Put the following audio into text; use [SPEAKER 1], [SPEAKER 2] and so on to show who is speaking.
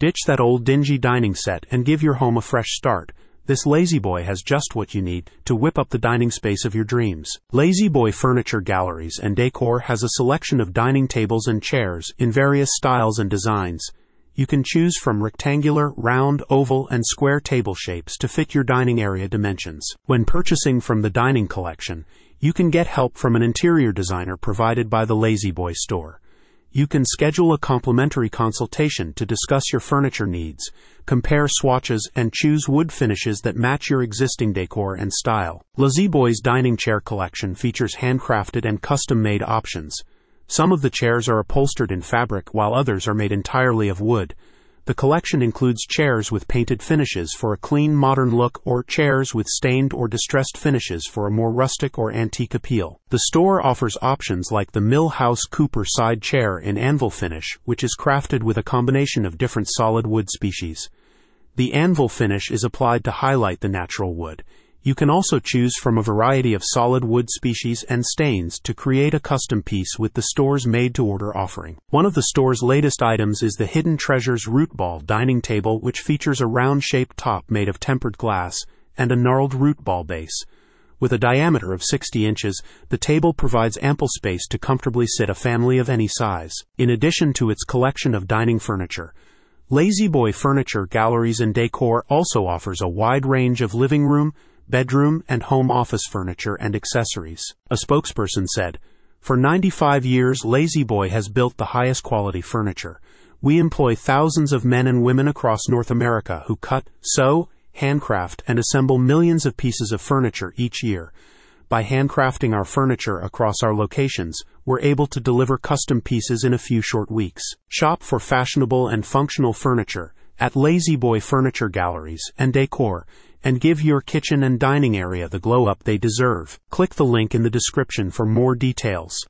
[SPEAKER 1] Ditch that old dingy dining set and give your home a fresh start. This La-Z-Boy has just what you need to whip up the dining space of your dreams. La-Z-Boy Furniture Galleries and Decor has a selection of dining tables and chairs in various styles and designs. You can choose from rectangular, round, oval, and square table shapes to fit your dining area dimensions. When purchasing from the dining collection, you can get help from an interior designer provided by the La-Z-Boy store. You can schedule a complimentary consultation to discuss your furniture needs, compare swatches, and choose wood finishes that match your existing decor and style. La-Z-Boy's dining chair collection features handcrafted and custom made options. Some of the chairs are upholstered in fabric while others are made entirely of wood. The collection includes chairs with painted finishes for a clean modern look or chairs with stained or distressed finishes for a more rustic or antique appeal. The store offers options like the Millhouse Cooper side chair in anvil finish, which is crafted with a combination of different solid wood species. The anvil finish is applied to highlight the natural wood. You can also choose from a variety of solid wood species and stains to create a custom piece with the store's made to order offering. One of the store's latest items is the Hidden Treasures Root Ball dining table, which features a round shaped top made of tempered glass and a gnarled root ball base. With a diameter of 60 inches, the table provides ample space to comfortably sit a family of any size. In addition to its collection of dining furniture, La-Z-Boy Furniture Galleries and Decor also offers a wide range of living room, bedroom, and home office furniture and accessories. A spokesperson said, For 95 years, La-Z-Boy has built the highest quality furniture. We employ thousands of men and women across North America who cut, sew, handcraft, and assemble millions of pieces of furniture each year. By handcrafting our furniture across our locations, we're able to deliver custom pieces in a few short weeks. Shop for fashionable and functional furniture at La-Z-Boy Furniture Galleries and Decor and give your kitchen and dining area the glow up they deserve. Click the link in the description for more details.